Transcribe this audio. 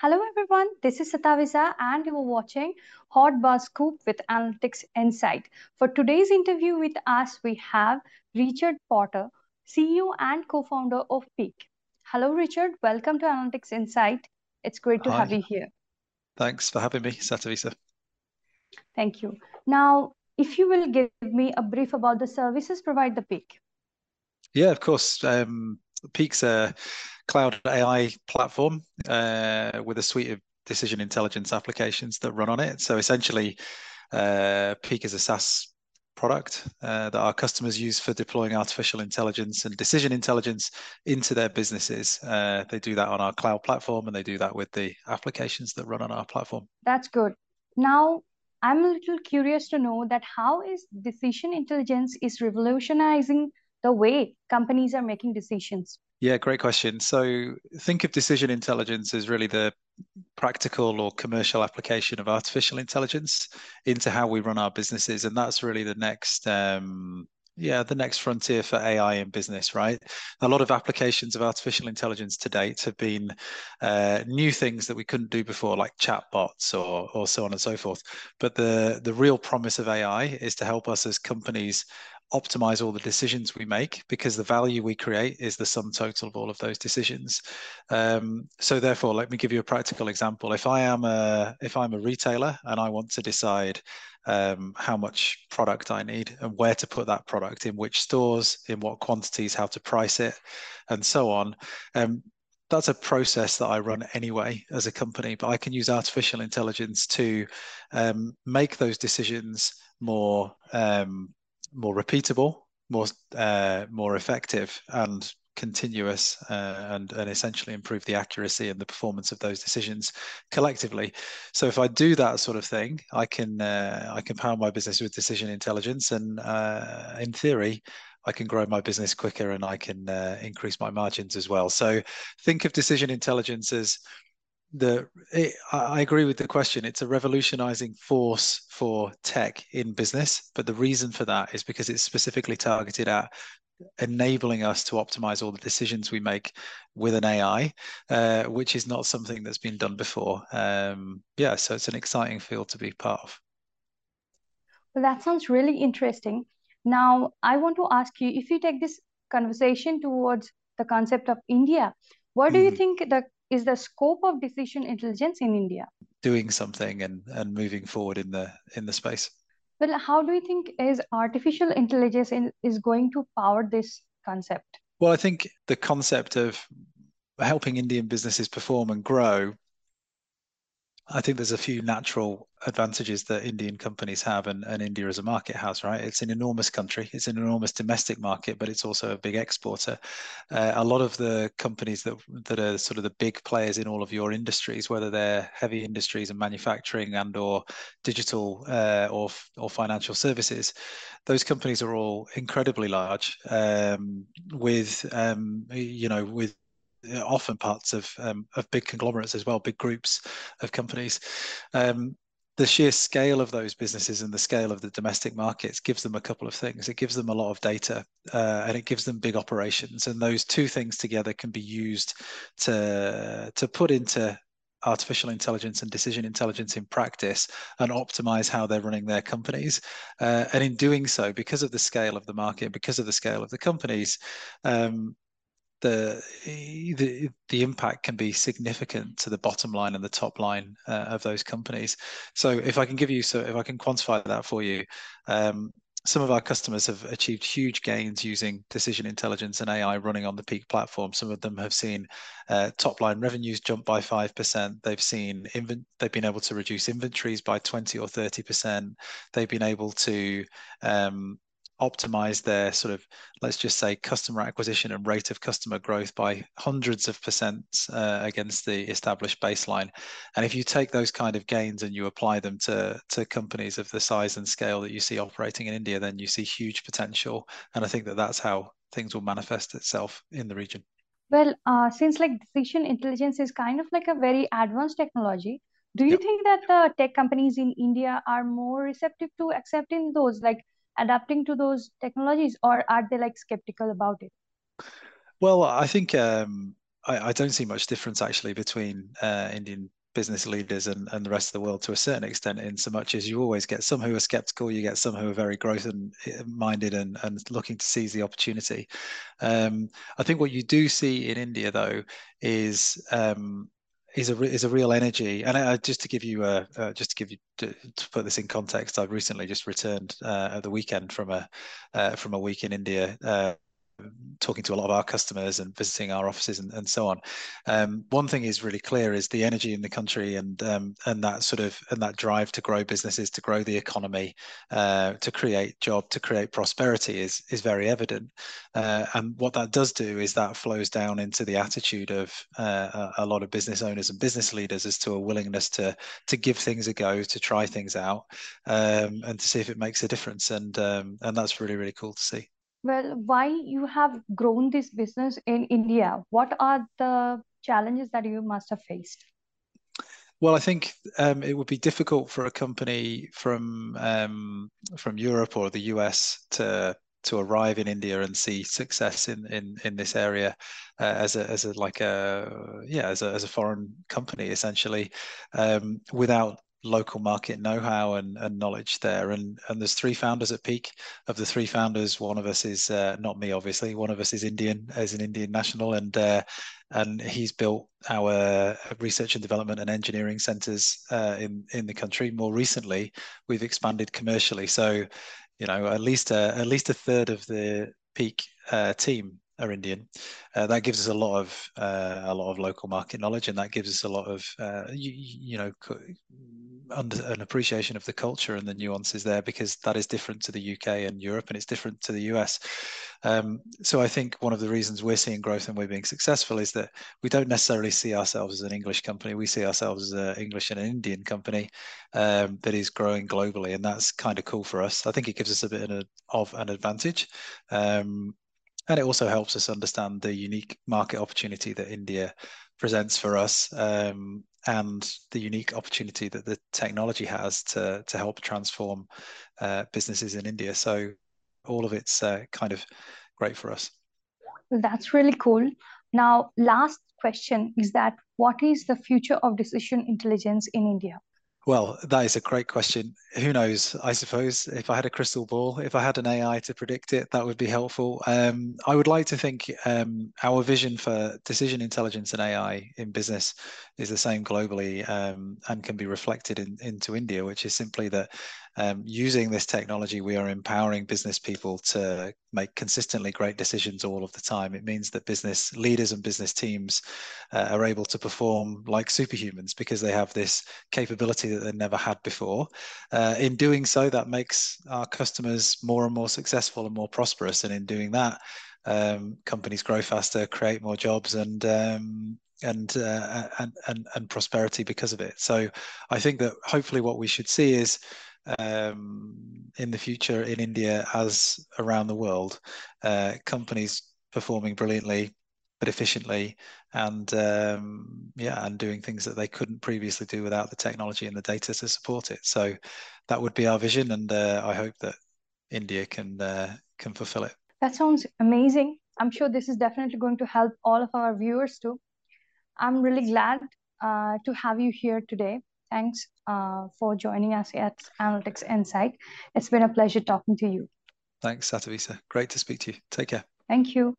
Hello everyone, this is Satavisa and you are watching Hot Buzz Scoop with Analytics Insight. For today's interview with us, we have Richard Potter, CEO and co-founder of Peak. Hello Richard, welcome to Analytics Insight. It's great to Hi. have you here. Thanks for having me, Satavisa. Thank you. Now, if you will give me a brief about the services provide the Peak. Yeah, of course. Um, Peak's a cloud AI platform uh, with a suite of decision intelligence applications that run on it. So essentially, uh, Peak is a SaaS product uh, that our customers use for deploying artificial intelligence and decision intelligence into their businesses. Uh, they do that on our cloud platform and they do that with the applications that run on our platform. That's good. Now, I'm a little curious to know that how is decision intelligence is revolutionizing the way companies are making decisions? Yeah, great question. So think of decision intelligence as really the practical or commercial application of artificial intelligence into how we run our businesses, and that's really the next. Um, yeah, the next frontier for AI in business, right? A lot of applications of artificial intelligence to date have been uh, new things that we couldn't do before, like chatbots or or so on and so forth. But the the real promise of AI is to help us as companies optimize all the decisions we make because the value we create is the sum total of all of those decisions. Um, so therefore, let me give you a practical example. If I am a if I'm a retailer and I want to decide um, how much product I need and where to put that product in which stores, in what quantities, how to price it, and so on. Um, that's a process that I run anyway as a company, but I can use artificial intelligence to um, make those decisions more um, more repeatable, more uh, more effective, and continuous, uh, and and essentially improve the accuracy and the performance of those decisions collectively. So if I do that sort of thing, I can uh, I can power my business with decision intelligence, and uh, in theory. I can grow my business quicker and I can uh, increase my margins as well. So, think of decision intelligence as the it, I agree with the question. It's a revolutionizing force for tech in business, but the reason for that is because it's specifically targeted at enabling us to optimize all the decisions we make with an AI, uh, which is not something that's been done before. Um, yeah, so it's an exciting field to be part of. Well, that sounds really interesting. Now, I want to ask you if you take this conversation towards the concept of India, what do you mm-hmm. think the is the scope of decision intelligence in India? Doing something and, and moving forward in the in the space. Well, how do you think is artificial intelligence in, is going to power this concept? Well, I think the concept of helping Indian businesses perform and grow I think there's a few natural advantages that Indian companies have and, and India as a market has, right? It's an enormous country. It's an enormous domestic market, but it's also a big exporter. Uh, a lot of the companies that that are sort of the big players in all of your industries, whether they're heavy industries and manufacturing and or digital uh, or or financial services, those companies are all incredibly large um, with um, you know with often parts of um, of big conglomerates as well, big groups of companies. Um, the sheer scale of those businesses and the scale of the domestic markets gives them a couple of things. It gives them a lot of data uh, and it gives them big operations. And those two things together can be used to to put into artificial intelligence and decision intelligence in practice and optimize how they're running their companies. Uh, and in doing so, because of the scale of the market, because of the scale of the companies, um, the the impact can be significant to the bottom line and the top line uh, of those companies. So if I can give you so if I can quantify that for you, um, some of our customers have achieved huge gains using decision intelligence and AI running on the Peak platform. Some of them have seen uh, top line revenues jump by five percent. They've seen inven- they've been able to reduce inventories by twenty or thirty percent. They've been able to um, optimize their sort of let's just say customer acquisition and rate of customer growth by hundreds of percent uh, against the established baseline. And if you take those kind of gains and you apply them to to companies of the size and scale that you see operating in India then you see huge potential. And I think that that's how things will manifest itself in the region. Well uh, since like decision intelligence is kind of like a very advanced technology do you yep. think that the tech companies in India are more receptive to accepting those like adapting to those technologies or are they like skeptical about it? Well i think um, I, I, don't see much difference actually between uh, Indian business leaders and, and the rest of the world to a certain extent in so much as you always get some who are skeptical you get some who are very growth and minded and, and looking to seize the opportunity. Um, i think what you do see in india though is um, is a is a real energy. And I, just to give you a uh, just to give you to, to, put this in context, I've recently just returned uh, at the weekend from a uh, from a week in India uh, talking to a lot of our customers and visiting our offices and, and so on. Um, one thing is really clear is the energy in the country and um, and that sort of and that drive to grow businesses, to grow the economy, uh, to create job, to create prosperity is is very evident. Uh, and what that does do is that flows down into the attitude of uh, a lot of business owners and business leaders as to a willingness to to give things a go, to try things out, um, and to see if it makes a difference. And um, and that's really really cool to see. Well, why you have grown this business in India? What are the challenges that you must have faced? Well, I think um, it would be difficult for a company from um, from Europe or the US to to arrive in India and see success in in in this area uh, as a as a like a yeah as a as a foreign company essentially um, without local market know-how and, and, knowledge there. And and there's three founders at Peak. Of the three founders, one of us is uh, not me, obviously. One of us is Indian, as an Indian national, and uh, and he's built our research and development and engineering centres uh, in in the country. More recently, we've expanded commercially. So, you know, at least a, at least a third of the Peak uh, team are Indian. Uh, that gives us a lot of uh, a lot of local market knowledge, and that gives us a lot of uh, you, you, know under an appreciation of the culture and the nuances there because that is different to the UK and Europe, and it's different to the US. Um, so I think one of the reasons we're seeing growth and we're being successful is that we don't necessarily see ourselves as an English company. We see ourselves as an English and an Indian company um, that is growing globally, and that's kind of cool for us. I think it gives us a bit of an advantage. Um, and it also helps us understand the unique market opportunity that India presents for us um, and the unique opportunity that the technology has to to help transform uh, businesses in India. So all of it's uh, kind of great for us. That's really cool. Now, last question is that what is the future of decision intelligence in India? Well, that is a great question. Who knows? I suppose if I had a crystal ball, if I had an AI to predict it, that would be helpful. Um, I would like to think um, our vision for decision intelligence and AI in business is the same globally um, and can be reflected in, into India, which is simply that um, using this technology, we are empowering business people to make consistently great decisions all of the time. It means that business leaders and business teams uh, are able to perform like superhumans because they have this capability that they never had before. Uh, in doing so, that makes our customers more and more successful and more prosperous. And in doing that, um, companies grow faster, create more jobs, and um, and, uh, and and and prosperity because of it. So, I think that hopefully what we should see is um, in the future in India as around the world, uh, companies performing brilliantly but efficiently and um, yeah and doing things that they couldn't previously do without the technology and the data to support it. So that would be our vision and uh, i hope that india can uh, can fulfill it. That sounds amazing. I'm sure this is definitely going to help all of our viewers too. I'm really glad uh, to have you here today Thanks uh, for joining us at Analytics Insight. It's been a pleasure talking to you. Thanks, Satavisa. Great to speak to you. Take care. Thank you.